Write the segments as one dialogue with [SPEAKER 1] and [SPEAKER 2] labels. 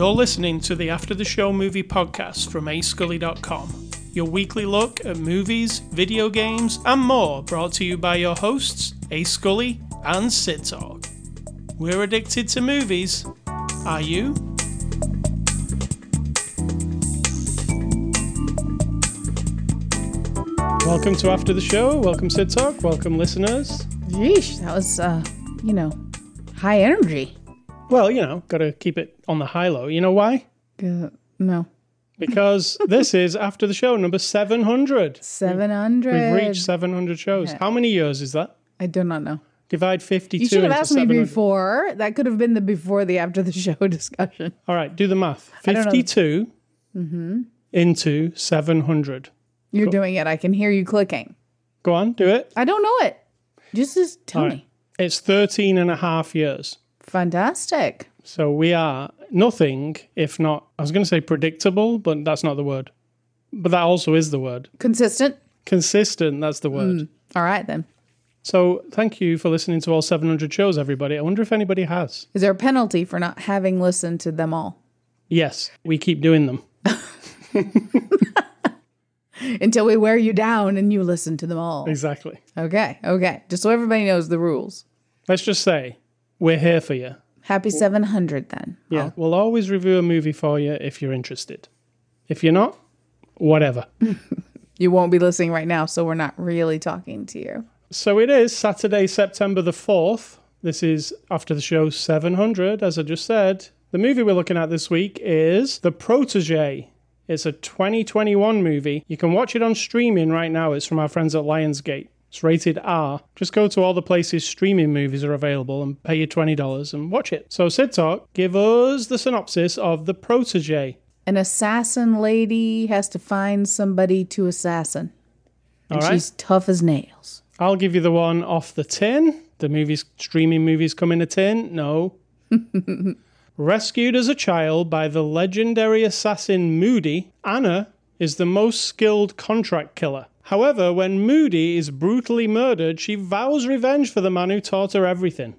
[SPEAKER 1] You're listening to the After the Show movie podcast from ascully.com. Your weekly look at movies, video games, and more brought to you by your hosts, A Scully and Sid Talk. We're addicted to movies. Are you? Welcome to After the Show. Welcome, Sid Talk. Welcome, listeners.
[SPEAKER 2] Yeesh, that was, uh, you know, high energy.
[SPEAKER 1] Well, you know, got to keep it on the high low. You know why?
[SPEAKER 2] Uh, no.
[SPEAKER 1] Because this is After the Show number 700.
[SPEAKER 2] 700.
[SPEAKER 1] We've reached 700 shows. How many years is that?
[SPEAKER 2] I do not know.
[SPEAKER 1] Divide 52
[SPEAKER 2] You should have asked me before. That could have been the before the after the show discussion.
[SPEAKER 1] All right, do the math. 52
[SPEAKER 2] Mm-hmm.
[SPEAKER 1] into 700.
[SPEAKER 2] You're doing it. I can hear you clicking.
[SPEAKER 1] Go on, do it.
[SPEAKER 2] I don't know it. Just, just tell
[SPEAKER 1] All
[SPEAKER 2] me.
[SPEAKER 1] It's 13 and a half years.
[SPEAKER 2] Fantastic.
[SPEAKER 1] So we are nothing if not, I was going to say predictable, but that's not the word. But that also is the word.
[SPEAKER 2] Consistent.
[SPEAKER 1] Consistent, that's the word. Mm.
[SPEAKER 2] All right, then.
[SPEAKER 1] So thank you for listening to all 700 shows, everybody. I wonder if anybody has.
[SPEAKER 2] Is there a penalty for not having listened to them all?
[SPEAKER 1] Yes, we keep doing them.
[SPEAKER 2] Until we wear you down and you listen to them all.
[SPEAKER 1] Exactly.
[SPEAKER 2] Okay, okay. Just so everybody knows the rules.
[SPEAKER 1] Let's just say we're here for you.
[SPEAKER 2] Happy 700 then.
[SPEAKER 1] Yeah, we'll always review a movie for you if you're interested. If you're not, whatever.
[SPEAKER 2] You won't be listening right now, so we're not really talking to you.
[SPEAKER 1] so it is Saturday, September the 4th. This is after the show 700, as I just said. The movie we're looking at this week is The Protege. It's a 2021 movie. You can watch it on streaming right now. It's from our friends at Lionsgate. It's rated R. Just go to all the places streaming movies are available and pay your $20 and watch it. So, Sid Talk, give us the synopsis of The Protege.
[SPEAKER 2] An assassin lady has to find somebody to assassin. And
[SPEAKER 1] All right.
[SPEAKER 2] she's tough as nails.
[SPEAKER 1] I'll give you the one off the tin. The movies, streaming movies come in a tin. No. Rescued as a child by the legendary assassin Moody, Anna is the most skilled contract killer. However, when Moody is brutally murdered, she vows revenge for the man who taught her everything.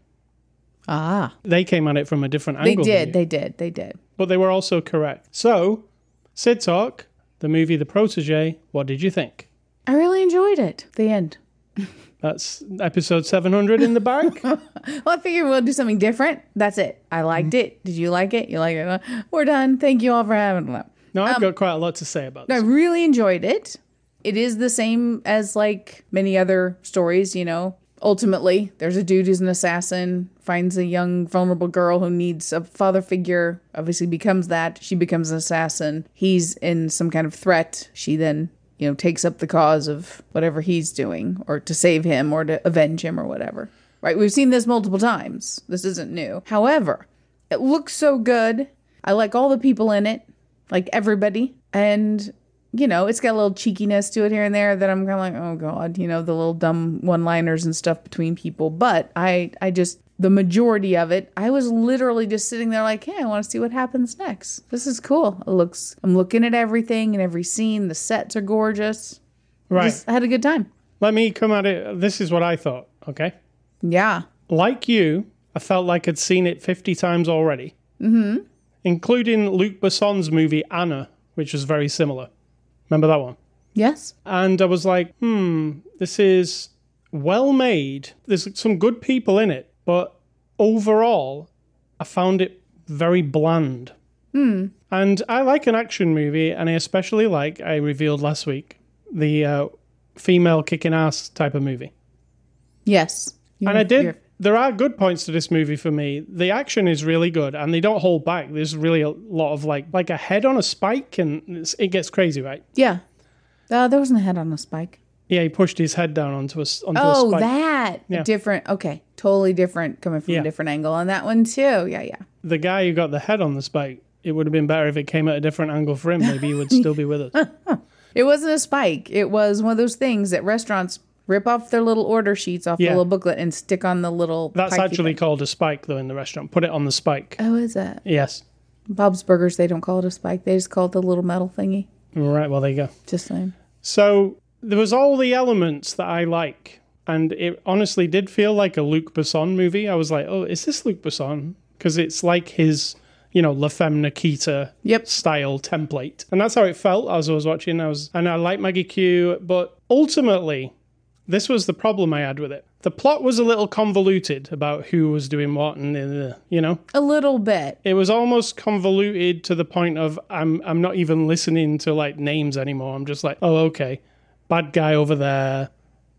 [SPEAKER 2] Ah.
[SPEAKER 1] They came at it from a different angle. They
[SPEAKER 2] did, they did, they did.
[SPEAKER 1] but they were also correct. So, Sid Talk, the movie The Protege, what did you think?
[SPEAKER 2] I really enjoyed it. The end.
[SPEAKER 1] That's episode 700 in the bag.
[SPEAKER 2] Well, I figured we'll do something different. That's it. I liked it. Did you like it? You like it? We're done. Thank you all for having it.
[SPEAKER 1] No, I've got quite a lot to say about this.
[SPEAKER 2] I really enjoyed it. It is the same as like many other stories, you know. Ultimately, there's a dude who's an assassin, finds a young, vulnerable girl who needs a father figure, obviously becomes that. She becomes an assassin. He's in some kind of threat. She then, you know, takes up the cause of whatever he's doing, or to save him, or to avenge him, or whatever. Right? We've seen this multiple times. This isn't new. However, it looks so good. I like all the people in it, like everybody. And, you know, it's got a little cheekiness to it here and there that I'm kind of like, oh God, you know, the little dumb one liners and stuff between people. But I, I just, the majority of it, I was literally just sitting there like, hey, I want to see what happens next. This is cool. It looks, I'm looking at everything and every scene. The sets are gorgeous.
[SPEAKER 1] Right.
[SPEAKER 2] Just, I had a good time.
[SPEAKER 1] Let me come at it. This is what I thought, okay?
[SPEAKER 2] Yeah.
[SPEAKER 1] Like you, I felt like I'd seen it 50 times already. Mm-hmm. Including Luc Besson's movie Anna, which was very similar. Remember that one?
[SPEAKER 2] Yes.
[SPEAKER 1] And I was like, hmm, this is well made. There's some good people in it, but overall, I found it very bland. Hmm. And I like an action movie, and I especially like, I revealed last week, the uh, female kicking ass type of movie.
[SPEAKER 2] Yes.
[SPEAKER 1] And I did. There are good points to this movie for me. The action is really good, and they don't hold back. There's really a lot of like, like a head on a spike, and it's, it gets crazy, right?
[SPEAKER 2] Yeah. Uh, there wasn't a head on a spike.
[SPEAKER 1] Yeah, he pushed his head down onto a onto a
[SPEAKER 2] Oh, that
[SPEAKER 1] Yeah.
[SPEAKER 2] different. Okay, totally different. Coming from
[SPEAKER 1] Yeah.
[SPEAKER 2] a different angle on that one too. Yeah, yeah.
[SPEAKER 1] The guy who got the head on the spike. It would have been better if it came at a different angle for him. Maybe he would still be with us.
[SPEAKER 2] It wasn't a spike. It was one of those things that restaurants rip off their little order sheets off
[SPEAKER 1] Yeah.
[SPEAKER 2] the little booklet and stick on the little.
[SPEAKER 1] That's
[SPEAKER 2] pikey
[SPEAKER 1] actually
[SPEAKER 2] thing.
[SPEAKER 1] called a spike, though, in the restaurant. Put it on the spike.
[SPEAKER 2] Oh, is that
[SPEAKER 1] Yes.
[SPEAKER 2] Bob's Burgers? They don't call it a spike. They just call it the little metal thingy.
[SPEAKER 1] Right. Well, there you go.
[SPEAKER 2] Just saying.
[SPEAKER 1] So there was all the elements that I like, and it honestly did feel like a Luc Besson movie. I was like, "Oh, is this Luc Besson?" Because it's like his you know, La Femme Nikita
[SPEAKER 2] Yep.
[SPEAKER 1] style template. And that's how it felt as I was watching. I was and I like Maggie Q, but ultimately this was the problem I had with it. The plot was a little convoluted about who was doing what and uh, you know.
[SPEAKER 2] A little bit.
[SPEAKER 1] It was almost convoluted to the point of I'm I'm not even listening to like names anymore. I'm just like, "Oh, okay. Bad guy over there,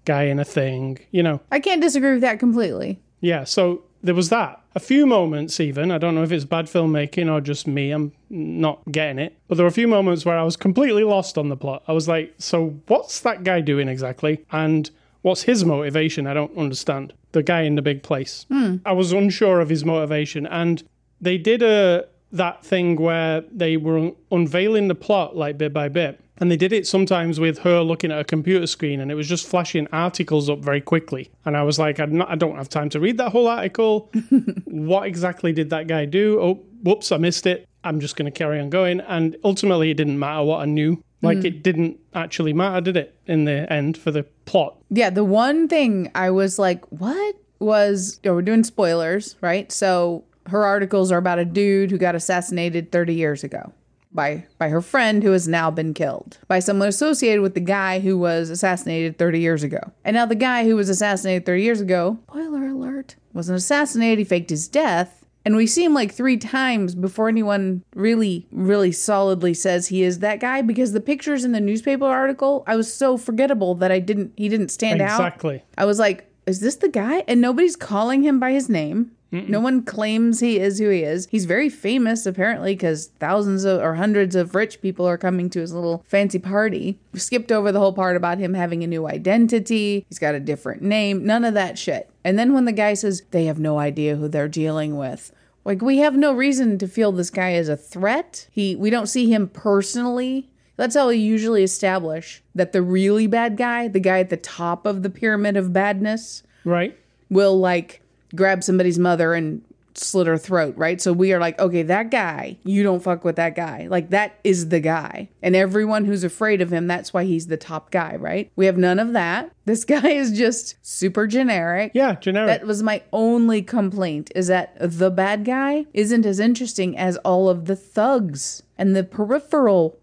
[SPEAKER 1] guy in a thing." You know.
[SPEAKER 2] I can't disagree with that completely.
[SPEAKER 1] Yeah, so there was that. A few moments, even. I don't know if it's bad filmmaking or just me. I'm not getting it. But there were a few moments where I was completely lost on the plot. I was like, so what's that guy doing exactly? And what's his motivation? I don't understand. The guy in the big place. Hmm. I was unsure of his motivation. And they did a that thing where they were unveiling the plot like bit by bit. And they did it sometimes with her looking at a computer screen and it was just flashing articles up very quickly. And I was like, I'm not, I don't have time to read that whole article. what exactly did that guy do? Oh, whoops, I missed it. I'm just going to carry on going. And ultimately, it didn't matter what I knew. Like, mm. it didn't actually matter, did it, in the end for the plot?
[SPEAKER 2] Yeah, the one thing I was like, what was, oh, we're doing spoilers, right? So her articles are about a dude who got assassinated 30 years ago by by her friend who has now been killed by someone associated with the guy who was assassinated 30 years ago. And now the guy who was assassinated 30 years ago, spoiler alert, wasn't assassinated, he faked his death. And we see him like three times before anyone really, really solidly says he is that guy because the pictures in the newspaper article, I was so forgettable that I didn't, he didn't stand out.
[SPEAKER 1] Exactly.
[SPEAKER 2] I was like, is this the guy? And nobody's calling him by his name. No one claims he is who he is. He's very famous, apparently, because thousands of, or hundreds of rich people are coming to his little fancy party. We skipped over the whole part about him having a new identity. He's got a different name. None of that shit. And then when the guy says they have no idea who they're dealing with, like we have no reason to feel this guy is a threat. He, we don't see him personally that's how we usually establish that the really bad guy, the guy at the top of the pyramid of badness,
[SPEAKER 1] Right.
[SPEAKER 2] will like grab somebody's mother and slit her throat, right? So we are like, okay, that guy, you don't fuck with that guy. Like that is the guy. And everyone who's afraid of him, that's why he's the top guy, right? We have none of that. This guy is just super generic.
[SPEAKER 1] Yeah, generic.
[SPEAKER 2] That was my only complaint is that the bad guy isn't as interesting as all of the thugs and the peripheral.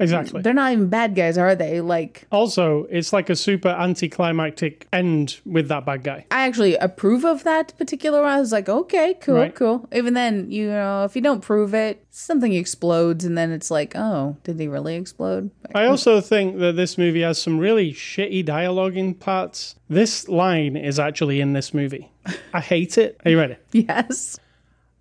[SPEAKER 1] Exactly.
[SPEAKER 2] They're not even bad guys, are they? Like
[SPEAKER 1] Also, it's like a super anticlimactic end with that bad guy.
[SPEAKER 2] I actually approve of that particular one. I was like, okay, cool,
[SPEAKER 1] Right.
[SPEAKER 2] cool. Even then, you know, if you don't prove it, something explodes, and then it's like, oh, did he really explode?
[SPEAKER 1] I also think that this movie has some really shitty dialogue in parts. This line is actually in this movie. I hate it. Are you ready?
[SPEAKER 2] Yes.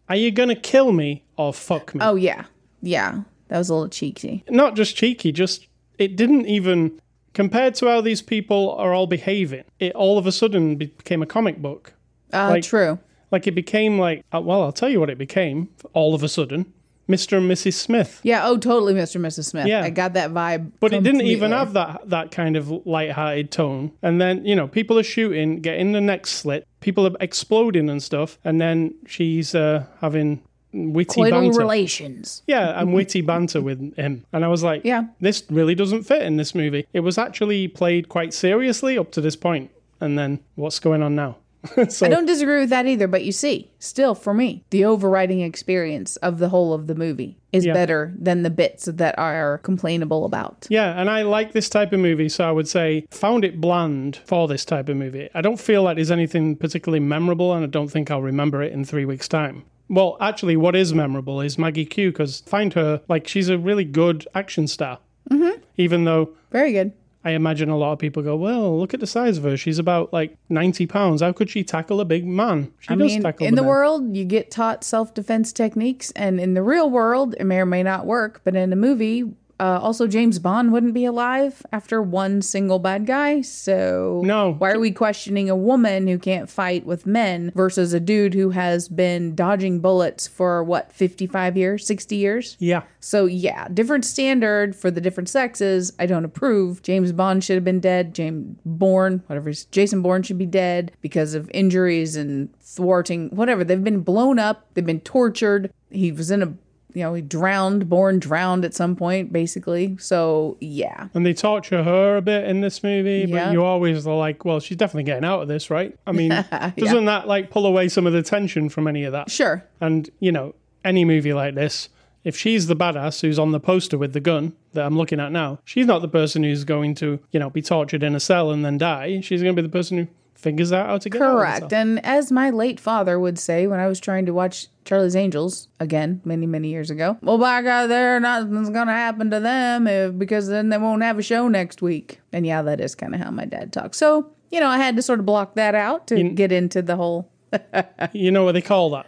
[SPEAKER 1] Are you gonna kill me or fuck me?
[SPEAKER 2] Oh yeah, yeah. That was a little cheeky.
[SPEAKER 1] Not just cheeky, just it didn't even compared to how these people are all behaving. It all of a sudden became a comic book.
[SPEAKER 2] Uh,
[SPEAKER 1] Like-
[SPEAKER 2] true.
[SPEAKER 1] Like it became like uh, well, I'll tell you what it became. All of a sudden, Mr. and Mrs. Smith.
[SPEAKER 2] Yeah. Oh, totally, Mr. and Mrs. Smith.
[SPEAKER 1] Yeah.
[SPEAKER 2] I got that vibe.
[SPEAKER 1] But it didn't even have that that kind of light-hearted tone. And then you know, people are shooting, getting the neck slit, people are exploding and stuff, and then she's uh, having witty
[SPEAKER 2] coital
[SPEAKER 1] banter.
[SPEAKER 2] relations.
[SPEAKER 1] yeah, and mm-hmm. witty banter with him. And I was like,
[SPEAKER 2] Yeah.
[SPEAKER 1] this really doesn't fit in this movie. It was actually played quite seriously up to this point, and then what's going on now? so
[SPEAKER 2] I don't disagree with that either, but you see, still for me, the overriding experience of the whole of the movie is
[SPEAKER 1] Yeah.
[SPEAKER 2] better than the bits that are complainable about.
[SPEAKER 1] Yeah, and I like this type of movie, so I would say found it bland for this type of movie. I don't feel like there's anything particularly memorable, and I don't think I'll remember it in three weeks' time. Well, actually, what is memorable is Maggie Q, because find her, like, she's a really good action star. Mm-hmm. Even though
[SPEAKER 2] Very good.
[SPEAKER 1] I imagine a lot of people go, well, look at the size of her. She's about like 90 pounds. How could she tackle a big man? She
[SPEAKER 2] I
[SPEAKER 1] does
[SPEAKER 2] mean,
[SPEAKER 1] tackle
[SPEAKER 2] in the
[SPEAKER 1] man.
[SPEAKER 2] world, you get taught self defense techniques, and in the real world, it may or may not work. But in a movie, uh, also James Bond wouldn't be alive after one single bad guy. So
[SPEAKER 1] No.
[SPEAKER 2] why are we questioning a woman who can't fight with men versus a dude who has been dodging bullets for what fifty five years, sixty years?
[SPEAKER 1] Yeah.
[SPEAKER 2] So yeah, different standard for the different sexes. I don't approve. James Bond should have been dead. James Bourne, whatever, he's- Jason Bourne should be dead because of injuries and thwarting, whatever. They've been blown up. They've been tortured. He was in a, you know, he drowned. Bourne drowned at some point, basically. So yeah,
[SPEAKER 1] And they torture her a bit in this movie,
[SPEAKER 2] Yeah.
[SPEAKER 1] but you always are like, well, she's definitely getting out of this, right? I mean, doesn't that like pull away some of the tension from any of that?
[SPEAKER 2] sure.
[SPEAKER 1] And, you know, any movie like this, if she's the badass who's on the poster with the gun that I'm looking at now, she's not the person who's going to, you know, be tortured in a cell and then die. She's going to be the person who figures out how to get out of
[SPEAKER 2] Correct. And as my late father would say when I was trying to watch Charlie's Angels again many, many years ago, well, by God, there, nothing's going to happen to them if, because then they won't have a show next week. And yeah, that is kind of how my dad talks. So, you know, I had to sort of block that out to get into the whole
[SPEAKER 1] You know what they call that?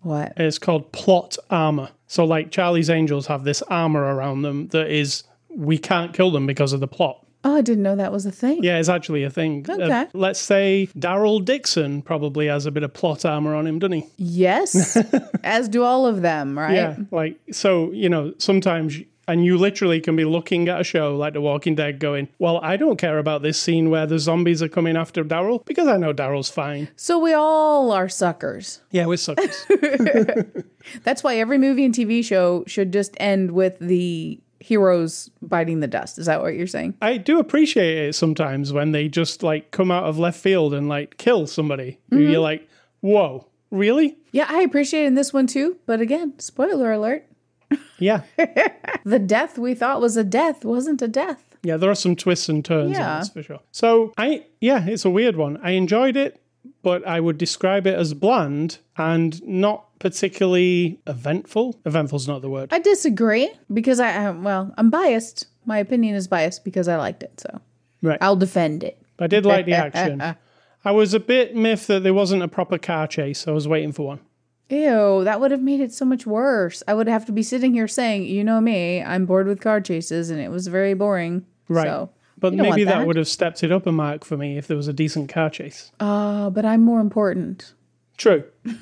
[SPEAKER 2] what?
[SPEAKER 1] It's called plot armor. So, like Charlie's Angels have this armor around them that is, we can't kill them because of the plot.
[SPEAKER 2] Oh, I didn't know that was a thing.
[SPEAKER 1] Yeah, it's actually a thing. Uh,
[SPEAKER 2] Okay.
[SPEAKER 1] let's say Daryl Dixon probably has a bit of plot armor on him, doesn't he?
[SPEAKER 2] Yes. as do all of them, right?
[SPEAKER 1] Yeah, like so, you know, sometimes and you literally can be looking at a show like The Walking Dead going, "Well, I don't care about this scene where the zombies are coming after Daryl because I know Daryl's fine."
[SPEAKER 2] So we all are suckers.
[SPEAKER 1] Yeah, we're suckers.
[SPEAKER 2] That's why every movie and TV show should just end with the heroes biting the dust. Is that what you're saying?
[SPEAKER 1] I do appreciate it sometimes when they just like come out of left field and like kill somebody. who You're mm-hmm. like, "Whoa, really?"
[SPEAKER 2] Yeah, I appreciate it in this one too. But again, spoiler alert.
[SPEAKER 1] Yeah,
[SPEAKER 2] The death we thought was a death wasn't a death.
[SPEAKER 1] yeah. There are some twists and turns in
[SPEAKER 2] Yeah.
[SPEAKER 1] this for sure. So I, yeah, it's a weird one. I enjoyed it, but I would describe it as bland and not particularly eventful. Eventful's not the word.
[SPEAKER 2] I disagree because I, I well, I'm biased. My opinion is biased because I liked it. So
[SPEAKER 1] Right.
[SPEAKER 2] I'll defend it.
[SPEAKER 1] I did like the action. I was a bit miffed that there wasn't a proper car chase. I was waiting for one.
[SPEAKER 2] Ew, that would have made it so much worse. I would have to be sitting here saying, you know me, I'm bored with car chases, and it was very boring.
[SPEAKER 1] Right.
[SPEAKER 2] So,
[SPEAKER 1] But
[SPEAKER 2] you
[SPEAKER 1] maybe that.
[SPEAKER 2] that.
[SPEAKER 1] would have stepped it up a mark for me if there was a decent car chase.
[SPEAKER 2] uh, but I'm more important.
[SPEAKER 1] True. oh,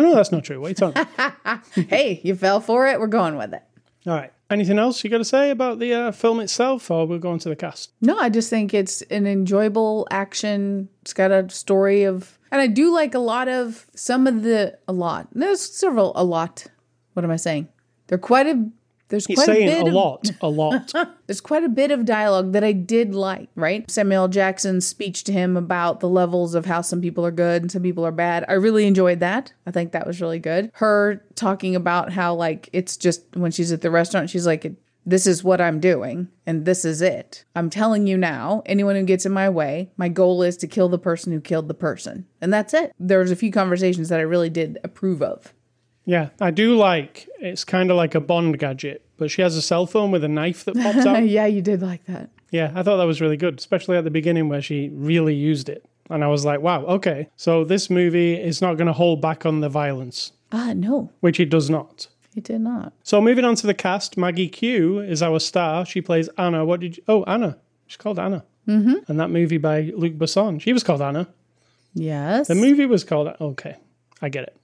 [SPEAKER 1] no, that's not true. What are you talking about?
[SPEAKER 2] hey, you fell for it. We're going with it.
[SPEAKER 1] All right. Anything else you got to say about the uh, film itself, or we're going to the cast?
[SPEAKER 2] No, I just think it's an enjoyable action. It's got a story of, and I do like a lot of some of the a lot. There's several a lot. What am I saying? They're quite a. There's
[SPEAKER 1] He's
[SPEAKER 2] quite a
[SPEAKER 1] saying
[SPEAKER 2] bit
[SPEAKER 1] a
[SPEAKER 2] of,
[SPEAKER 1] lot, a lot.
[SPEAKER 2] There's quite a bit of dialogue that I did like. Right, Samuel Jackson's speech to him about the levels of how some people are good and some people are bad. I really enjoyed that. I think that was really good. Her talking about how like it's just when she's at the restaurant, she's like. This is what I'm doing, and this is it. I'm telling you now, anyone who gets in my way, my goal is to kill the person who killed the person. And that's it. There was a few conversations that I really did approve of.
[SPEAKER 1] Yeah, I do like. It's kind of like a Bond gadget, but she has a cell phone with a knife that pops out.
[SPEAKER 2] yeah, you did like that.
[SPEAKER 1] Yeah, I thought that was really good, especially at the beginning where she really used it. And I was like, wow, okay. So this movie is not going to hold back on the violence,
[SPEAKER 2] Ah, no,
[SPEAKER 1] which it does not.
[SPEAKER 2] it did not.
[SPEAKER 1] So moving on to the cast, Maggie Q is our star. She plays Anna. What did you? Oh, Anna. She's called Anna. Mm-hmm. And that movie by Luc Besson. She was called Anna.
[SPEAKER 2] Yes.
[SPEAKER 1] The movie was called. Okay, I get it.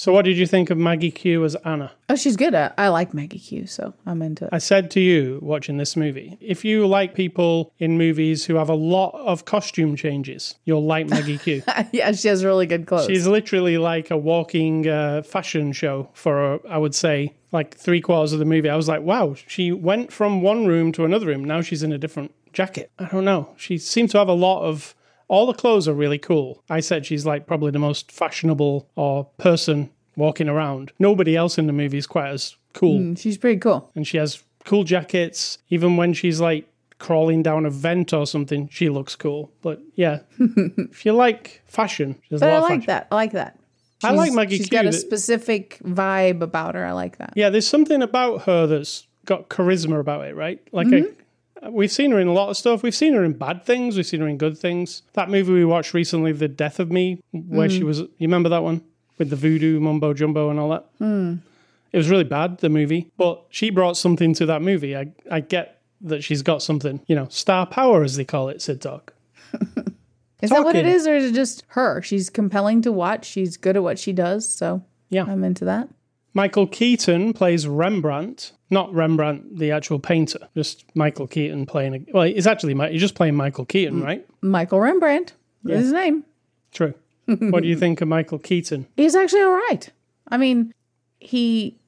[SPEAKER 1] So what did you think of Maggie Q as Anna?
[SPEAKER 2] Oh, she's good at. I like Maggie Q, so I'm into it.
[SPEAKER 1] I said to you watching this movie, if you like people in movies who have a lot of costume changes, you'll like Maggie Q.
[SPEAKER 2] yeah, she has really good clothes.
[SPEAKER 1] She's literally like a walking uh, fashion show for, uh, I would say, like three quarters of the movie. I was like, wow, she went from one room to another room. Now she's in a different jacket. I don't know. She seemed to have a lot of. All the clothes are really cool. I said she's like probably the most fashionable or person walking around. Nobody else in the movie is quite as cool.
[SPEAKER 2] she's pretty cool.
[SPEAKER 1] And she has cool jackets. Even when she's like crawling down a vent or something, she looks cool. But yeah, if you like fashion, there's a
[SPEAKER 2] But
[SPEAKER 1] lot
[SPEAKER 2] I
[SPEAKER 1] of
[SPEAKER 2] like
[SPEAKER 1] fashion.
[SPEAKER 2] that. I like that.
[SPEAKER 1] I like
[SPEAKER 2] She's-
[SPEAKER 1] Maggie
[SPEAKER 2] She's
[SPEAKER 1] Q.
[SPEAKER 2] got a
[SPEAKER 1] that-
[SPEAKER 2] specific vibe about her. I like that.
[SPEAKER 1] Yeah, there's something about her that's got charisma about it, right? Like
[SPEAKER 2] Mm-hmm.
[SPEAKER 1] We've seen her in a lot of stuff. We've seen her in bad things. We've seen her in good things. That movie we watched recently, The Death of Me, where
[SPEAKER 2] Mm.
[SPEAKER 1] she was. You remember that one with the voodoo mumbo jumbo and all that?
[SPEAKER 2] Mm.
[SPEAKER 1] It was really bad, the movie, but she brought something to that movie. I I get that she's got something, you know, star power as they call it. Sid Talk.
[SPEAKER 2] Is that what it is, or is it just her? She's compelling to watch. She's good at what she does, so
[SPEAKER 1] Yeah.
[SPEAKER 2] I'm into that.
[SPEAKER 1] Michael Keaton plays Rembrandt, not Rembrandt, the actual painter. Just Michael Keaton playing. A, well, he's actually he's just playing Michael Keaton, right?
[SPEAKER 2] Michael Rembrandt is his name.
[SPEAKER 1] True. what do you think of Michael Keaton?
[SPEAKER 2] He's actually all right. I mean, he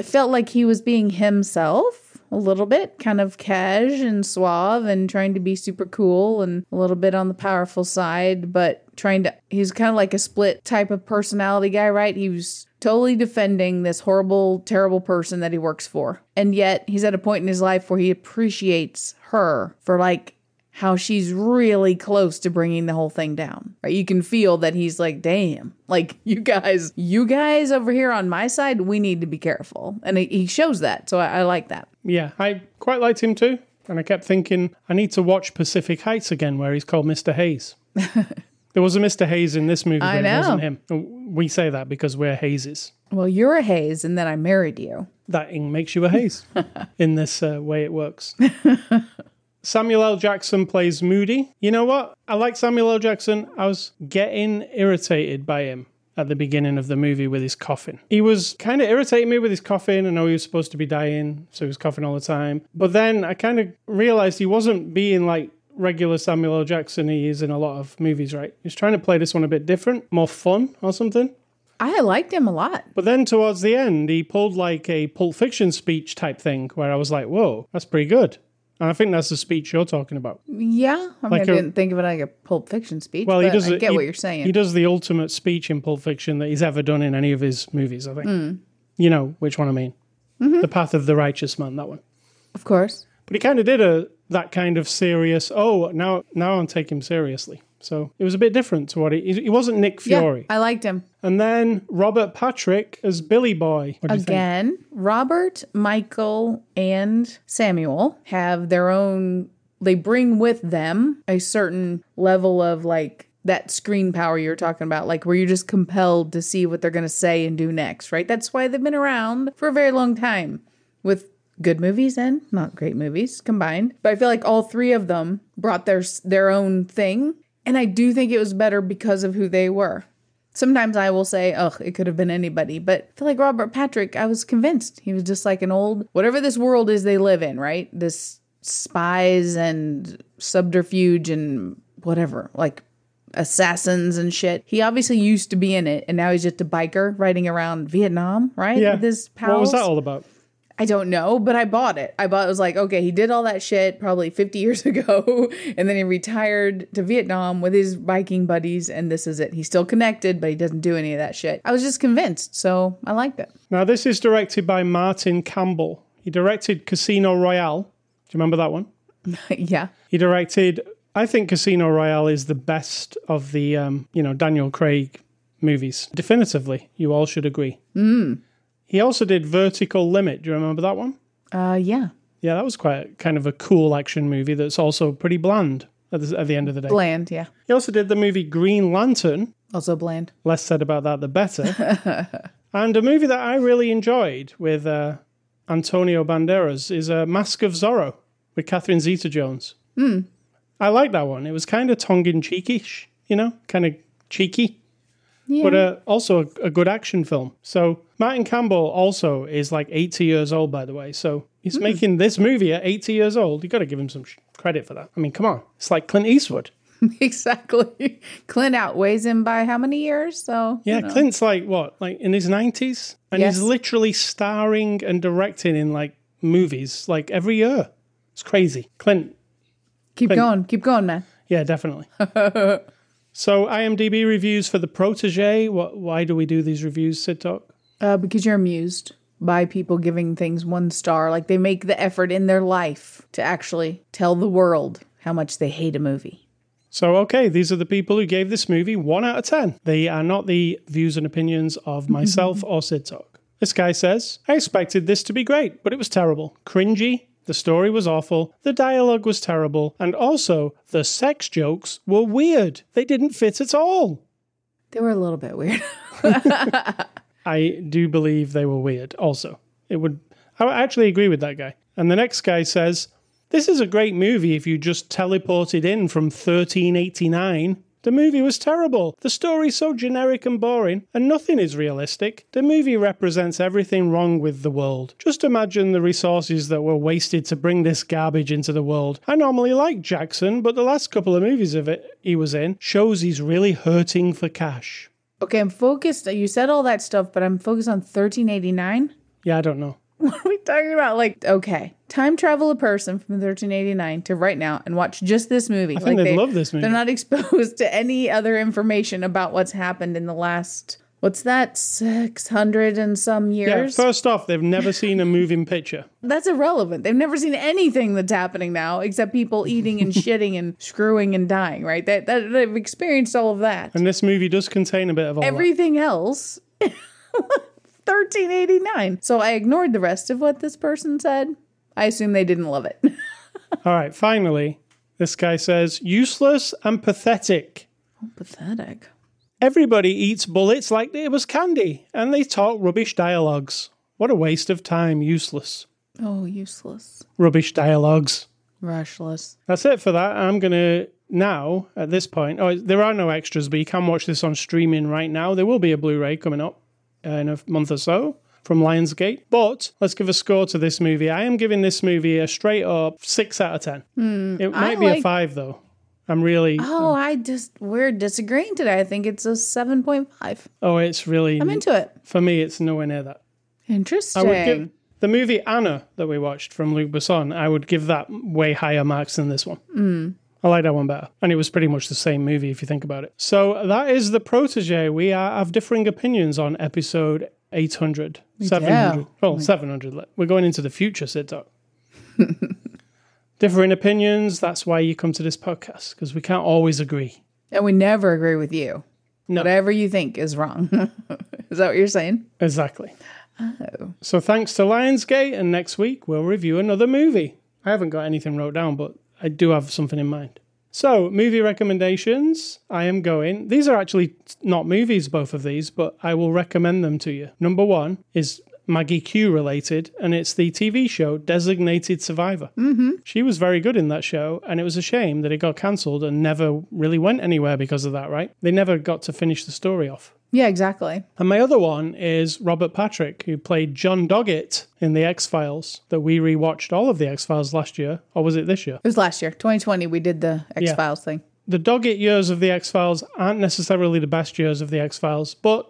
[SPEAKER 2] felt like he was being himself, a little bit, kind of cash and suave and trying to be super cool and a little bit on the powerful side, but trying to, he's kind of like a split type of personality guy, right? He was totally defending this horrible, terrible person that he works for. And yet he's at a point in his life where he appreciates her for like how she's really close to bringing the whole thing down. Right? You can feel that he's like, "Damn, like you guys, you guys over here on my side, we need to be careful." And he- shows that, so I, I like that.
[SPEAKER 1] Yeah, I quite liked him too. And I kept thinking, I need to watch Pacific Heights again, where he's called Mr. Hayes. there was a Mr. Hayes in this movie, but
[SPEAKER 2] I
[SPEAKER 1] it wasn't
[SPEAKER 2] know.
[SPEAKER 1] him. We say that because we're Hayeses.
[SPEAKER 2] Well, you're a Hayes, and then I married you.
[SPEAKER 1] That ing makes you a Hayes in this uh, way it works. Samuel L. Jackson plays Moody. You know what? I like Samuel L. Jackson. I was getting irritated by him at the beginning of the movie with his coughing. He was kind of irritating me with his coughing. I know he was supposed to be dying, so he was coughing all the time. But then I kind of realized he wasn't being like regular Samuel L. Jackson he is in a lot of movies, right? He's trying to play this one a bit different, more fun or something.
[SPEAKER 2] I liked him a lot.
[SPEAKER 1] But then towards the end, he pulled like a Pulp Fiction speech type thing where I was like, whoa, that's pretty good. And I think that's the speech you're talking about.
[SPEAKER 2] Yeah, I mean,
[SPEAKER 1] Like
[SPEAKER 2] I
[SPEAKER 1] a-
[SPEAKER 2] didn't think of it like a Pulp Fiction speech.
[SPEAKER 1] Well,
[SPEAKER 2] but
[SPEAKER 1] he does.
[SPEAKER 2] I get
[SPEAKER 1] he-
[SPEAKER 2] what you're saying.
[SPEAKER 1] He does the ultimate speech in Pulp Fiction that he's ever done in any of his movies. I think.
[SPEAKER 2] Hmm.
[SPEAKER 1] You know which one I mean.
[SPEAKER 2] Mm-hmm.
[SPEAKER 1] The Path of the Righteous Man. That one.
[SPEAKER 2] of course.
[SPEAKER 1] But he kind of did a that kind of serious. Oh, now now I'm taking him seriously. So it was a bit different to what he. He wasn't Nick Fury.
[SPEAKER 2] Yeah, I liked him.
[SPEAKER 1] And then Robert Patrick as Billy Boy. What do you think?
[SPEAKER 2] Again, Robert, Michael, and Samuel have their own, they bring with them a certain level of like that screen power you're talking about, like where you're just compelled to see what they're going to say and do next, right? That's why they've been around for a very long time with good movies and not great movies combined. But I feel like all three of them brought their their own thing, and I do think it was better because of who they were. Sometimes I will say, oh, it could have been anybody. But I feel like Robert Patrick, I was convinced he was just like an old, whatever this world is they live in, right? This spies and subterfuge and whatever, like assassins and shit. He obviously used to be in it, and now he's just a biker riding around Vietnam, right?
[SPEAKER 1] Yeah.
[SPEAKER 2] With his pals.
[SPEAKER 1] What was that all about?
[SPEAKER 2] I don't know, but I bought it. I bought it was like, okay, he did all that shit probably 50 years ago, and then he retired to Vietnam with his biking buddies, and this is it. He's still connected, but he doesn't do any of that shit. I was just convinced, so I liked it.
[SPEAKER 1] Now this is directed by Martin Campbell. He directed Casino Royale. Do you remember that one?
[SPEAKER 2] yeah.
[SPEAKER 1] He directed. I think Casino Royale is the best of the um, you know Daniel Craig movies. Definitively, you all should agree. Mm. He also did Vertical Limit. Do you remember that one?
[SPEAKER 2] Uh yeah.
[SPEAKER 1] Yeah, that was quite kind of a cool action movie that's also pretty bland at the, at the end of the day.
[SPEAKER 2] Bland, yeah.
[SPEAKER 1] He also did the movie Green Lantern.
[SPEAKER 2] Also bland.
[SPEAKER 1] Less said about that, the better. and a movie that I really enjoyed with uh, Antonio Banderas is uh, Mask of Zorro with Catherine Zeta-Jones. I like that one. It was kind of tongue-in-cheekish, you know, kind of cheeky,
[SPEAKER 2] Yeah.
[SPEAKER 1] but uh, also a, a good action film. So Martin Campbell also is like 80 years old, by the way. So he's making this movie at 80 years old. You got to give him some sh- credit for that. I mean, come on, it's like Clint Eastwood.
[SPEAKER 2] exactly. Clint outweighs him by how many years? So
[SPEAKER 1] Yeah,
[SPEAKER 2] you know.
[SPEAKER 1] Clint's like what, like in his nineties, and
[SPEAKER 2] Yes.
[SPEAKER 1] he's literally starring and directing in like movies like every year. It's crazy. Clint,
[SPEAKER 2] keep going, keep going, man.
[SPEAKER 1] yeah, definitely. so IMDb reviews for the Protege. What? Why do we do these reviews, Sid Talk?
[SPEAKER 2] Uh, because you're amused by people giving things one star. Like they make the effort in their life to actually tell the world how much they hate a movie.
[SPEAKER 1] So okay, these are the people who gave this movie one out of ten. They are not the views and opinions of myself or Sid Talk. This guy says, I expected this to be great, but it was terrible. Cringy, the story was awful, the dialogue was terrible, and also the sex jokes were weird. They didn't fit at all.
[SPEAKER 2] They were a little bit weird.
[SPEAKER 1] I do believe they were weird also. It would I actually agree with that guy. And the next guy says, This is a great movie if you just teleported in from 1389. The movie was terrible. The story's so generic and boring, and nothing is realistic. The movie represents everything wrong with the world. Just imagine the resources that were wasted to bring this garbage into the world. I normally like Jackson, but the last couple of movies of it he was in shows he's really hurting for cash.
[SPEAKER 2] okay, I'm focused. You said all that stuff, but I'm focused on 1389.
[SPEAKER 1] Yeah, I don't know.
[SPEAKER 2] What are we talking about? Like, okay, time travel a person from 1389 to right now and watch just this movie. I
[SPEAKER 1] think they'd love this movie.
[SPEAKER 2] They're not exposed to any other information about what's happened in the last, what's that, 600 and some years Yeah,
[SPEAKER 1] first off, they've never seen a moving picture.
[SPEAKER 2] that's irrelevant. They've never seen anything that's happening now except people eating and shitting and screwing and dying, right? That, that They've experienced all of that.
[SPEAKER 1] And this movie does contain a bit of all that.
[SPEAKER 2] Everything else. 1389. So I ignored the rest of what this person said. I assume they didn't love it.
[SPEAKER 1] All right, finally, this guy says useless and pathetic.
[SPEAKER 2] Oh, Pathetic.
[SPEAKER 1] Everybody eats bullets like it was candy, and they talk rubbish dialogues. What a waste of time, useless.
[SPEAKER 2] Oh, useless.
[SPEAKER 1] Rubbish dialogues.
[SPEAKER 2] Rushless.
[SPEAKER 1] That's it for that. I'm going to now, at this point, oh, there are no extras, but you can watch this on streaming right now. There will be a Blu ray coming up in a month or so from Lionsgate. But let's give a score to this movie. I am giving this movie a straight up 6 out of 10. Hmm, it might be a 5, though. I'm really.
[SPEAKER 2] Oh, um, I just, we're disagreeing today. I think it's a 7.5.
[SPEAKER 1] Oh, it's really.
[SPEAKER 2] I'm into it.
[SPEAKER 1] for me, it's nowhere near that.
[SPEAKER 2] Interesting.
[SPEAKER 1] I would give the movie Anna that we watched from Luc Besson. I would give that way higher marks than this one. Hmm. I like that one better, and it was pretty much the same movie if you think about it. So that is the protege. We are, have differing opinions on episode 800, 700. Well, 700. We're going into the future, Sid differing opinions. That's why you come to this podcast because we can't always agree.
[SPEAKER 2] and we never agree with you.
[SPEAKER 1] No.
[SPEAKER 2] Whatever you think is wrong. is that what you're saying?
[SPEAKER 1] Exactly. Oh. So thanks to Lionsgate, and next week we'll review another movie. I haven't got anything wrote down, but I do have something in mind. So, movie recommendations. I am going. These are actually not movies, both of these, but I will recommend them to you. Number one is Maggie Q related, and it's the TV show Designated Survivor. Mm-hmm. She was very good in that show, and it was a shame that it got cancelled and never really went anywhere because of that, right? They never got to finish the story off.
[SPEAKER 2] Yeah, exactly.
[SPEAKER 1] And my other one is Robert Patrick, who played John Doggett in The X Files, that we rewatched all of The X Files last year. Or was it this year?
[SPEAKER 2] It was last year, 2020. We did the X Files thing.
[SPEAKER 1] The Doggett years of The X Files aren't necessarily the best years of The X Files, but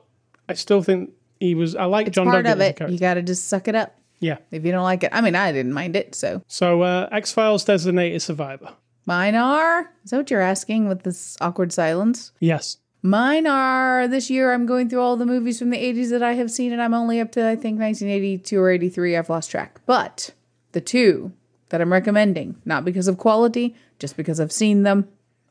[SPEAKER 1] I still think he was. I like John
[SPEAKER 2] Part
[SPEAKER 1] Doggett
[SPEAKER 2] of it. You got to just suck it up.
[SPEAKER 1] Yeah.
[SPEAKER 2] If you don't like it, I mean, I didn't mind it. So
[SPEAKER 1] So, uh, X Files Designated Survivor.
[SPEAKER 2] mine are. Is that what you're asking with this awkward silence?
[SPEAKER 1] Yes.
[SPEAKER 2] Mine are this year. I'm going through all the movies from the 80s that I have seen, and I'm only up to I think 1982 or 83. I've lost track. But the two that I'm recommending, not because of quality, just because I've seen them,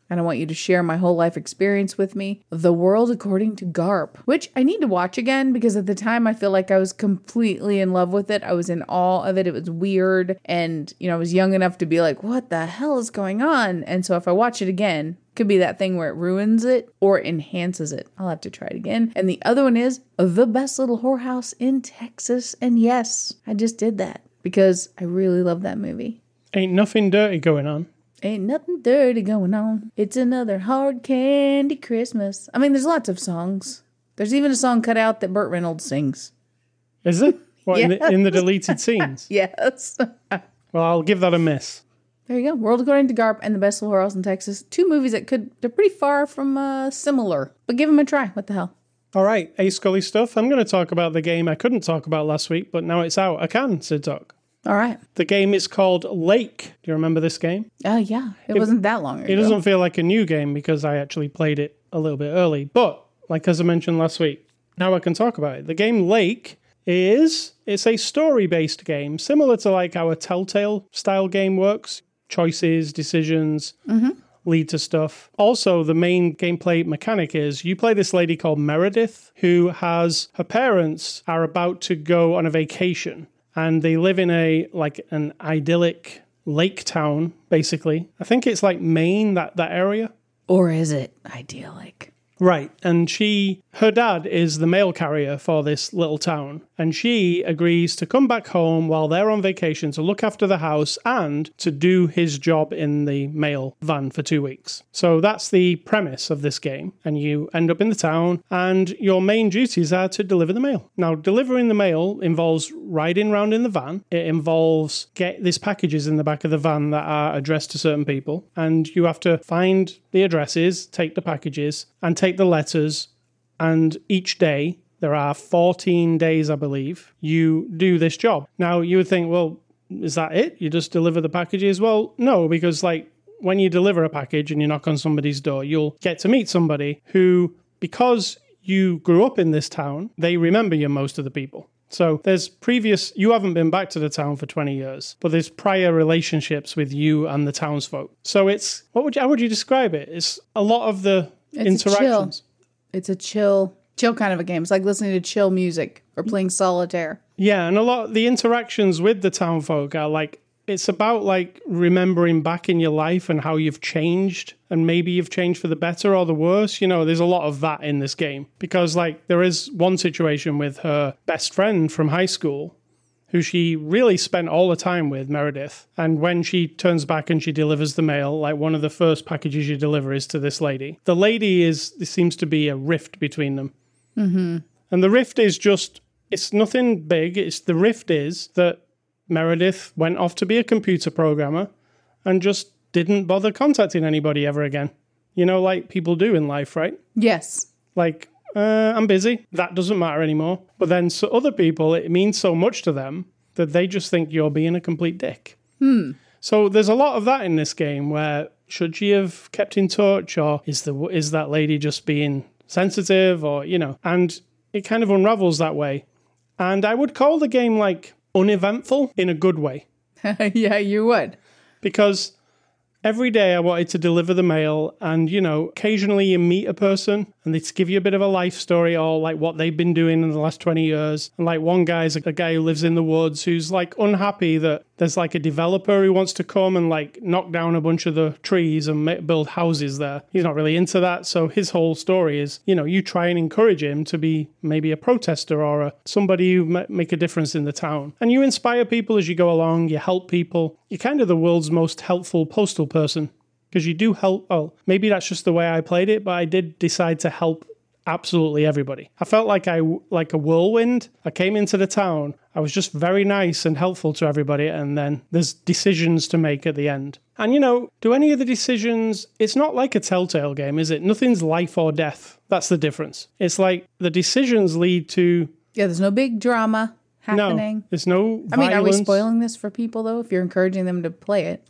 [SPEAKER 2] and I want you to share my whole life experience with me. The World According to Garp, which I need to watch again because at the time I feel like I was completely in love with it. I was in awe of it. It was weird. And, you know, I was young enough to be like, what the hell is going on? And so if I watch it again, could be that thing where it ruins it or enhances it. I'll have to try it again. And the other one is The Best Little Whorehouse in Texas. And yes, I just did that because I really love that movie.
[SPEAKER 1] Ain't nothing dirty going on.
[SPEAKER 2] Ain't nothing dirty going on. It's another hard candy Christmas. I mean, there's lots of songs. There's even a song cut out that Burt Reynolds sings.
[SPEAKER 1] Is it? What, in, the, in the deleted scenes?
[SPEAKER 2] Yes.
[SPEAKER 1] Well, I'll give that a miss.
[SPEAKER 2] there you go. World According to Garp and The Best Little Whorehouse in Texas. Two movies that could, they're pretty far from uh, similar, but give them a try. What the hell?
[SPEAKER 1] All right, A Scully stuff. I'm going to talk about the game I couldn't talk about last week, but now it's out. I can, Sid Talk.
[SPEAKER 2] All right.
[SPEAKER 1] The game is called Lake. Do you remember this game?
[SPEAKER 2] Oh, yeah. It, wasn't that long ago.
[SPEAKER 1] It doesn't feel like a new game because I actually played it a little bit early. But like as I mentioned last week, now I can talk about it. The game Lake is it's a story-based game, similar to like our Telltale style game works. Choices, decisions, mm-hmm. lead to stuff. Also, the main gameplay mechanic is you play this lady called Meredith, who has her parents are about to go on a vacation, and they live in a like an idyllic lake town, basically. I think it's like Maine, that that area.
[SPEAKER 2] Or is it idyllic?
[SPEAKER 1] Right. And she, her dad is the mail carrier for this little town. And she agrees to come back home while they're on vacation to look after the house and to do his job in the mail van for two weeks. So that's the premise of this game. And you end up in the town, and your main duties are to deliver the mail. Now, delivering the mail involves riding around in the van, it involves get these packages in the back of the van that are addressed to certain people. And you have to find the addresses, take the packages, and take the letters and each day there are 14 days, I believe, you do this job. Now, you would think, well, is that it? You just deliver the packages? Well, no, because like when you deliver a package and you knock on somebody's door, you'll get to meet somebody who, because you grew up in this town, they remember you most of the people. So there's previous, you haven't been back to the town for 20 years, but there's prior relationships with you and the townsfolk. So it's, what would you, how would you describe it? It's a lot of the
[SPEAKER 2] It's a chill. It's a chill, chill kind of a game. It's like listening to chill music or playing solitaire.
[SPEAKER 1] Yeah, and a lot of the interactions with the townfolk are like it's about like remembering back in your life and how you've changed and maybe you've changed for the better or the worse. You know, there's a lot of that in this game because like there is one situation with her best friend from high school who she really spent all the time with, Meredith. And when she turns back and she delivers the mail, like one of the first packages you deliver is to this lady. The lady is, there seems to be a rift between them. Mm-hmm. And the rift is just, it's nothing big. It's the rift is that Meredith went off to be a computer programmer and just didn't bother contacting anybody ever again. You know, like people do in life, right?
[SPEAKER 2] Yes.
[SPEAKER 1] like uh, i'm busy. That doesn't matter anymore. But then so other people it means so much to them that they just think you're being a complete dick. So there's a lot of that in this game where should she have kept in touch or is the is that lady just being sensitive or you know and it kind of unravels that way. And i would call the game like uneventful in a good way.
[SPEAKER 2] Yeah, you would.
[SPEAKER 1] because every day I wanted to deliver the mail, and you know, occasionally you meet a person and they give you a bit of a life story or like what they've been doing in the last 20 years. And like one guy's a, a guy who lives in the woods who's like unhappy that there's like a developer who wants to come and like knock down a bunch of the trees and ma- build houses there. He's not really into that. So his whole story is, you know, you try and encourage him to be maybe a protester or a, somebody who ma- make a difference in the town. And you inspire people as you go along, you help people. You're kind of the world's most helpful postal person because you do help. Oh, maybe that's just the way I played it, but I did decide to help absolutely everybody. I felt like I like a whirlwind. I came into the town. I was just very nice and helpful to everybody, and then there's decisions to make at the end. And you know, do any of the decisions? It's not like a Telltale game, is it? Nothing's life or death. That's the difference. It's like the decisions lead to
[SPEAKER 2] Yeah, there's no big drama happening.
[SPEAKER 1] no. There's no.
[SPEAKER 2] I mean, are we spoiling this for people though? If you're encouraging them to play it,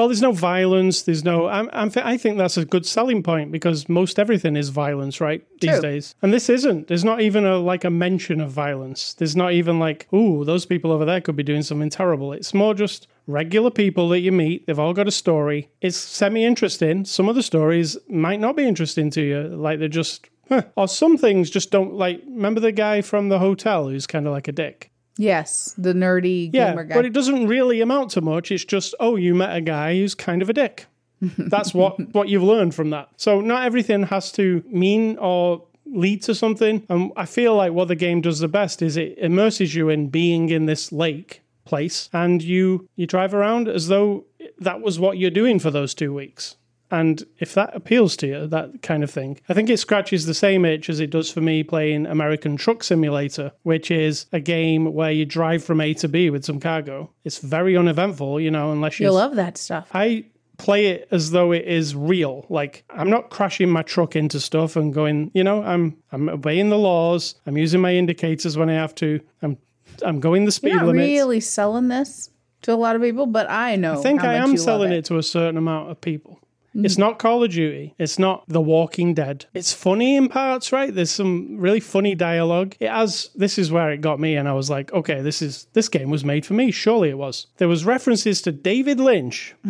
[SPEAKER 1] Well, there's no violence. There's no. I'm, I'm, I think that's a good selling point because most everything is violence, right? These
[SPEAKER 2] True.
[SPEAKER 1] days, and this isn't. There's not even a like a mention of violence. There's not even like, ooh, those people over there could be doing something terrible. It's more just regular people that you meet. They've all got a story. It's semi interesting. Some of the stories might not be interesting to you. Like they're just. Huh. Or some things just don't like. Remember the guy from the hotel who's kind of like a dick.
[SPEAKER 2] Yes, the nerdy
[SPEAKER 1] Yeah,
[SPEAKER 2] gamer guy.
[SPEAKER 1] but it doesn't really amount to much. It's just, oh, you met a guy who's kind of a dick. That's what what you've learned from that. So not everything has to mean or lead to something. And I feel like what the game does the best is it immerses you in being in this lake place, and you you drive around as though that was what you're doing for those two weeks. And if that appeals to you, that kind of thing, I think it scratches the same itch as it does for me playing American Truck Simulator, which is a game where you drive from A to B with some cargo. It's very uneventful, you know, unless you.
[SPEAKER 2] you love that stuff.
[SPEAKER 1] I play it as though it is real. Like I'm not crashing my truck into stuff and going, you know, I'm I'm obeying the laws. I'm using my indicators when I have to. I'm I'm going the speed
[SPEAKER 2] You're not
[SPEAKER 1] limits.
[SPEAKER 2] really selling this to a lot of people, but I know.
[SPEAKER 1] I think I am selling
[SPEAKER 2] it.
[SPEAKER 1] it to a certain amount of people. It's mm. not Call of Duty. It's not The Walking Dead. It's funny in parts, right? There's some really funny dialogue. It has this is where it got me and I was like, okay, this is this game was made for me. Surely it was. There was references to David Lynch.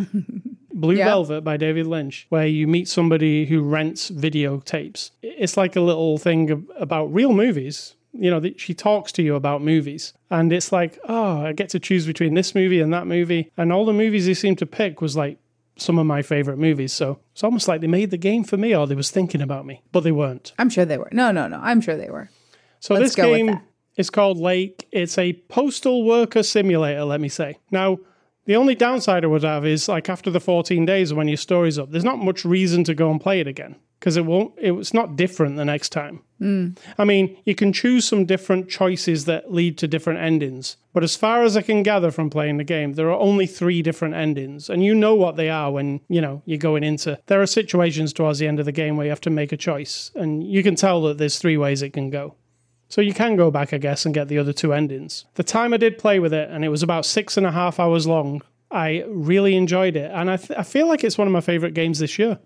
[SPEAKER 1] Blue
[SPEAKER 2] Yeah.
[SPEAKER 1] Velvet by David Lynch, where you meet somebody who rents videotapes. It's like a little thing about real movies. You know, that she talks to you about movies. And it's like, oh, I get to choose between this movie and that movie. And all the movies they seemed to pick was like some of my favorite movies. So it's almost like they made the game for me or they was thinking about me, but they weren't.
[SPEAKER 2] I'm sure they were. No, no, no. I'm sure they were.
[SPEAKER 1] So
[SPEAKER 2] Let's
[SPEAKER 1] this game is called Lake. It's a postal worker simulator, let me say. Now, the only downside I would have is like after the 14 days when your story's up, there's not much reason to go and play it again because it won't. It's not different the next time. Mm. I mean, you can choose some different choices that lead to different endings. But as far as I can gather from playing the game, there are only three different endings. And you know what they are when, you know, you're going into. There are situations towards the end of the game where you have to make a choice. And you can tell that there's three ways it can go. So you can go back, I guess, and get the other two endings. The time I did play with it, and it was about six and a half hours long, I really enjoyed it. And I, th- I feel like it's one of my favorite games this year.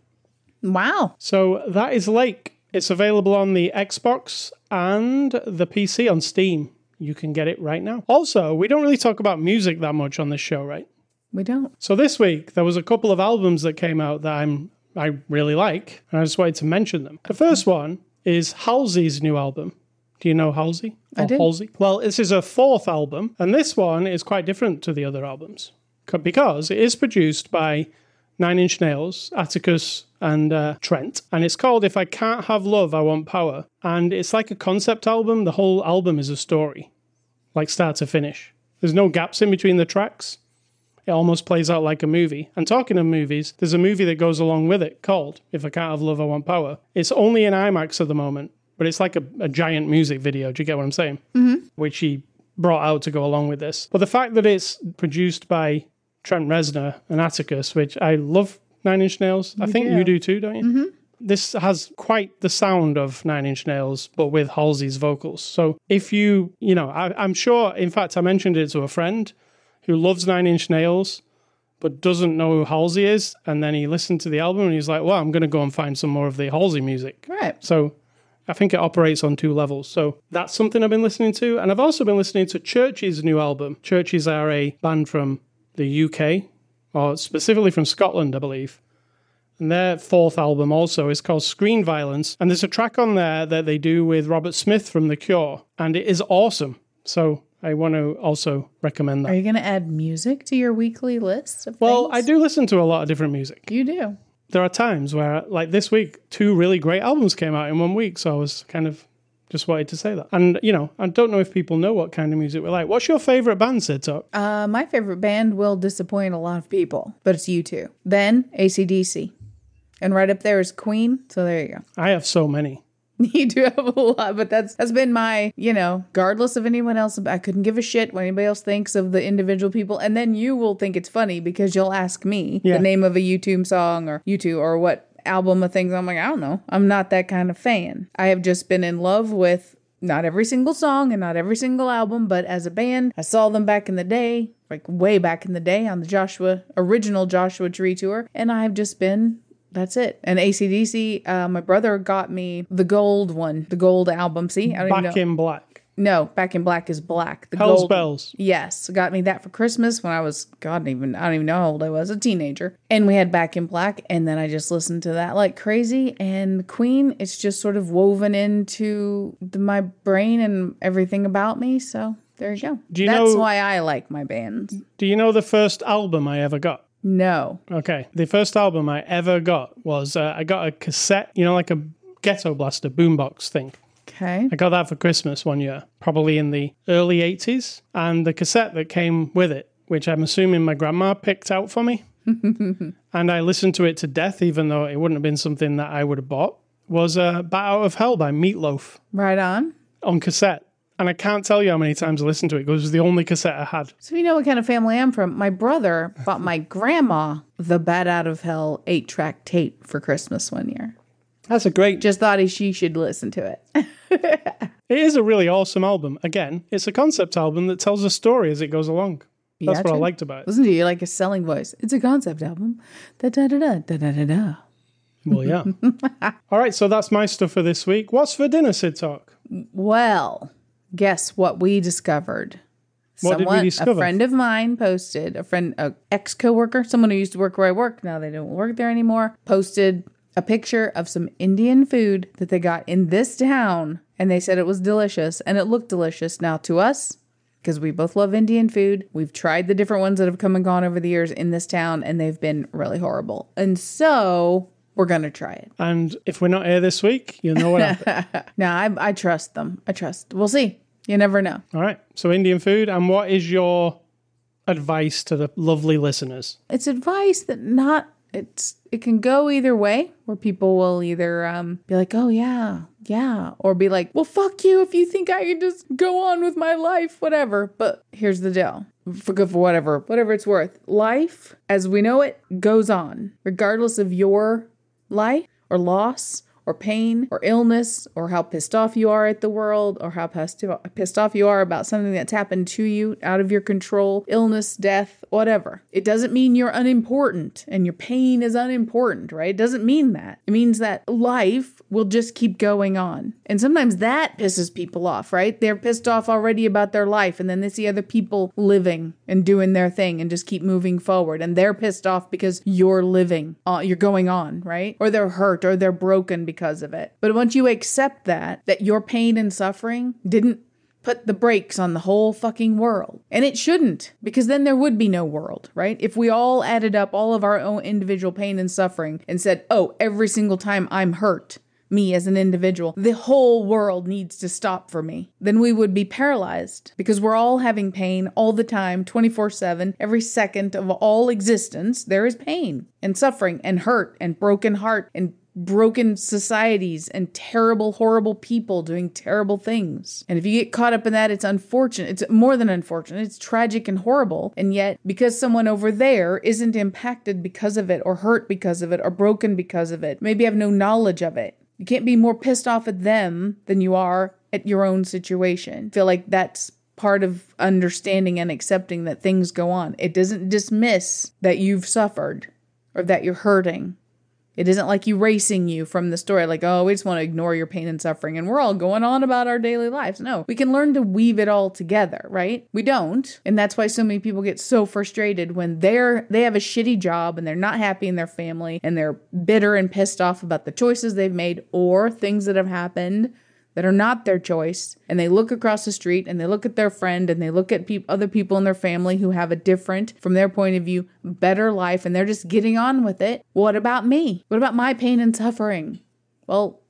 [SPEAKER 2] Wow.
[SPEAKER 1] So that is Lake. It's available on the Xbox and the PC on Steam. You can get it right now. Also, we don't really talk about music that much on this show, right?
[SPEAKER 2] We don't.
[SPEAKER 1] So this week there was a couple of albums that came out that I'm I really like, and I just wanted to mention them. The first one is Halsey's new album. Do you know Halsey?
[SPEAKER 2] I
[SPEAKER 1] Or
[SPEAKER 2] do.
[SPEAKER 1] Halsey? Well, this is a fourth album, and this one is quite different to the other albums because it is produced by Nine Inch Nails, Atticus, and uh, Trent, and it's called "If I Can't Have Love, I Want Power." And it's like a concept album. The whole album is a story, like start to finish. There's no gaps in between the tracks it almost plays out like a movie. And talking of movies, there's a movie that goes along with it called If I Can't Have Love, I Want Power. It's only in IMAX at the moment, but it's like a, a giant music video. Do you get what I'm saying? Mm-hmm. Which he brought out to go along with this. But the fact that it's produced by Trent Reznor and Atticus, which I love Nine Inch Nails. I think
[SPEAKER 2] do.
[SPEAKER 1] you do too, don't you? Mm-hmm. This has quite the sound of Nine Inch Nails, but with Halsey's vocals. So if you, you know, I, I'm sure, in fact, I mentioned it to a friend who loves Nine Inch Nails but doesn't know who Halsey is. And then he listened to the album and he's like, well, I'm going to go and find some more of the Halsey music.
[SPEAKER 2] Right.
[SPEAKER 1] So I think it operates on two levels. So that's something I've been listening to. And I've also been listening to Chvrches' new album. Chvrches are a band from the UK, or specifically from Scotland, I believe. And their fourth album also is called Screen Violence. And there's a track on there that they do with Robert Smith from The Cure. And it is awesome. So I want to also recommend that.
[SPEAKER 2] Are you going to add music to your weekly list of
[SPEAKER 1] Well, I do listen to a lot of different music.
[SPEAKER 2] You do.
[SPEAKER 1] There are times where, like this week, two really great albums came out in one week. So I was kind of just wanted to say that. And, you know, I don't know if people know what kind of music we like. What's your favorite band, Sid Talk?
[SPEAKER 2] Uh, my favorite band will disappoint a lot of people, but it's U2. Then ACDC. And right up there is Queen. So there you go.
[SPEAKER 1] I have so many.
[SPEAKER 2] You do have a lot, but that's that's been my, you know, regardless of anyone else, I couldn't give a shit what anybody else thinks of the individual people. And then you will think it's funny because you'll ask me
[SPEAKER 1] Yeah.
[SPEAKER 2] the name of a U2 song or U2 or what album of things. I'm like, I don't know. I'm not that kind of fan. I have just been in love with not every single song and not every single album, but as a band, I saw them back in the day, like way back in the day on the Joshua original Joshua Tree tour, and I've just been that's it. And ACDC, uh, my brother got me the gold one, the gold album. See, I don't even
[SPEAKER 1] Back
[SPEAKER 2] know.
[SPEAKER 1] in Black.
[SPEAKER 2] No, Back in Black is black. The
[SPEAKER 1] Hell's
[SPEAKER 2] gold.
[SPEAKER 1] Bells.
[SPEAKER 2] Yes, got me that for Christmas when I was God, I don't even I don't even know how old I was, a teenager. And we had Back in Black, and then I just listened to that like crazy. And Queen, it's just sort of woven into the, my brain and everything about me. So there you go.
[SPEAKER 1] Do you
[SPEAKER 2] That's
[SPEAKER 1] know-
[SPEAKER 2] why I like my bands.
[SPEAKER 1] Do you know the first album I ever got?
[SPEAKER 2] No,
[SPEAKER 1] Okay. The first album I ever got was uh, I got a cassette, you know, like a ghetto blaster boombox thing.
[SPEAKER 2] Okay,
[SPEAKER 1] I got that for Christmas one year, probably in the early 80s. And the cassette that came with it, which I'm assuming my grandma picked out for me, and I listened to it to death, even though it wouldn't have been something that I would have bought, was uh, Bat Out of Hell by Meatloaf
[SPEAKER 2] right on.
[SPEAKER 1] on cassette. And I can't tell you how many times I listened to it because it was the only cassette I had.
[SPEAKER 2] So you know what kind of family I'm from. My brother bought my grandma the Bat Out of Hell eight track tape for Christmas one year.
[SPEAKER 1] That's a great.
[SPEAKER 2] Just thought he, she should listen to it.
[SPEAKER 1] It is a really awesome album. Again, it's a concept album that tells a story as it goes along. That's what I liked about it.
[SPEAKER 2] Listen to you like a selling voice. It's a concept album. Da da da da da da da da.
[SPEAKER 1] Well, yeah. All right, so that's my stuff for this week. What's for dinner, Sid Talk?
[SPEAKER 2] Well, guess what we discovered?
[SPEAKER 1] What did we discover?
[SPEAKER 2] A friend of mine posted, a friend, a ex coworker, someone who used to work where I work, now they don't work there anymore, posted a picture of some Indian food that they got in this town, and they said it was delicious, and it looked delicious. Now to us, because we both love Indian food, we've tried the different ones that have come and gone over the years in this town, and they've been really horrible, and so we're gonna try it.
[SPEAKER 1] And if we're not here this week, you'll know what happened.
[SPEAKER 2] Now I, I trust them. I trust. We'll see. You never know.
[SPEAKER 1] All right, so Indian food. And what is your advice to the lovely listeners?
[SPEAKER 2] it's advice that not it's it can go either way where people will either um be like oh yeah yeah or be like well fuck you if you think i can just go on with my life whatever. But here's the deal. For good for whatever whatever it's worth life as we know it goes on regardless of your life or loss or pain or illness or how pissed off you are at the world or how pissed off you are about something that's happened to you out of your control, illness, death, whatever. It doesn't mean you're unimportant and your pain is unimportant, right? It doesn't mean that. It means that life will just keep going on. And sometimes that pisses people off, right? They're pissed off already about their life and then they see other people living and doing their thing and just keep moving forward and they're pissed off because you're living, uh, you're going on, right? Or they're hurt or they're broken because of it. But once you accept that, that your pain and suffering didn't put the brakes on the whole fucking world. And it shouldn't, because then there would be no world, right? If we all added up all of our own individual pain and suffering and said, oh, every single time I'm hurt, me as an individual, the whole world needs to stop for me, then we would be paralyzed because we're all having pain all the time, 24 7. Every second of all existence, there is pain and suffering and hurt and broken heart and broken societies and terrible, horrible people doing terrible things. And if you get caught up in that, it's unfortunate. It's more than unfortunate. It's tragic and horrible. And yet, because someone over there isn't impacted because of it, or hurt because of it, or broken because of it, maybe have no knowledge of it. You can't be more pissed off at them than you are at your own situation. I feel like that's part of understanding and accepting that things go on. It doesn't dismiss that you've suffered or that you're hurting it isn't like erasing you from the story, like, oh, we just want to ignore your pain and suffering and we're all going on about our daily lives. No, we can learn to weave it all together, right? We don't. And that's why so many people get so frustrated when they're they have a shitty job and they're not happy in their family and they're bitter and pissed off about the choices they've made or things that have happened that are not their choice and they look across the street and they look at their friend and they look at pe- other people in their family who have a different from their point of view better life and they're just getting on with it. What about me? What about my pain and suffering? Well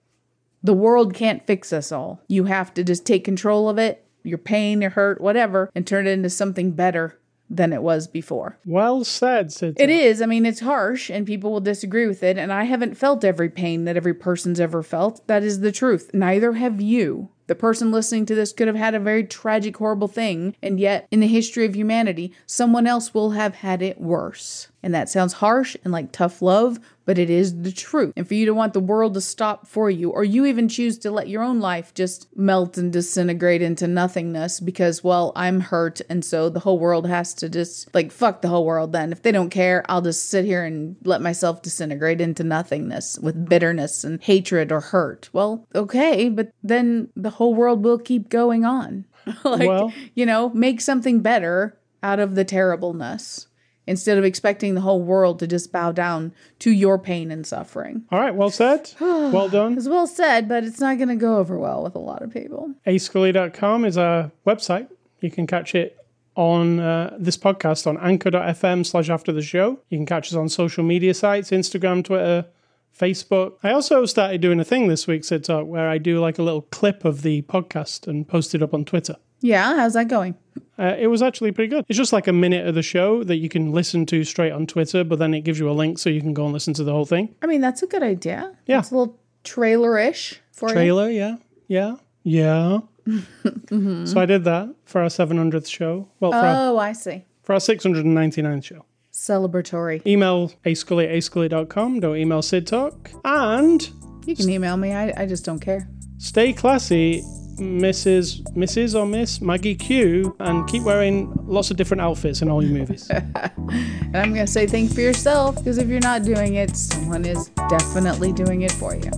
[SPEAKER 2] the world can't fix us all. You have to just take control of it your pain your hurt whatever and turn it into something better than it was before.
[SPEAKER 1] Well said, Sid.
[SPEAKER 2] It is. I mean, it's harsh and people will disagree with it. And I haven't felt every pain that every person's ever felt. That is the truth. Neither have you. The person listening to this could have had a very tragic, horrible thing, and yet, in the history of humanity, someone else will have had it worse. And that sounds harsh and like tough love, but it is the truth. And for you to want the world to stop for you, or you even choose to let your own life just melt and disintegrate into nothingness because, well, I'm hurt, and so the whole world has to just, like, fuck the whole world then. If they don't care, I'll just sit here and let myself disintegrate into nothingness with bitterness and hatred or hurt. Well, okay, but then the whole world will keep going on. like, well, you know, make something better out of the terribleness instead of expecting the whole world to just bow down to your pain and suffering.
[SPEAKER 1] All right, well said. well done.
[SPEAKER 2] It's well said, but it's not going to go over well with a lot of people.
[SPEAKER 1] ascully.com is our website. You can catch it on uh, this podcast on anchor.fm slash after the show. You can catch us on social media sites, Instagram, Twitter, Facebook. I also started doing a thing this week, Sid Talk, where I do like a little clip of the podcast and post it up on Twitter.
[SPEAKER 2] Yeah, how's that going?
[SPEAKER 1] Uh, it was actually pretty good. It's just like a minute of the show that you can listen to straight on Twitter, but then it gives you a link so you can go and listen to the whole thing.
[SPEAKER 2] I mean, that's a good idea.
[SPEAKER 1] Yeah.
[SPEAKER 2] It's a little trailer ish for
[SPEAKER 1] Trailer, you. yeah. Yeah. Yeah. mm-hmm. So I did that for our 700th show.
[SPEAKER 2] Well, for oh, our, I see.
[SPEAKER 1] For our 699th show
[SPEAKER 2] celebratory.
[SPEAKER 1] Email ascully at ascully.com. Don't email Sid Talk. And
[SPEAKER 2] you can email me. I, I just don't care.
[SPEAKER 1] Stay classy, Mrs. Mrs. or Miss Maggie Q, and keep wearing lots of different outfits in all your movies.
[SPEAKER 2] and I'm going to say think for yourself because if you're not doing it, someone is definitely doing it for you.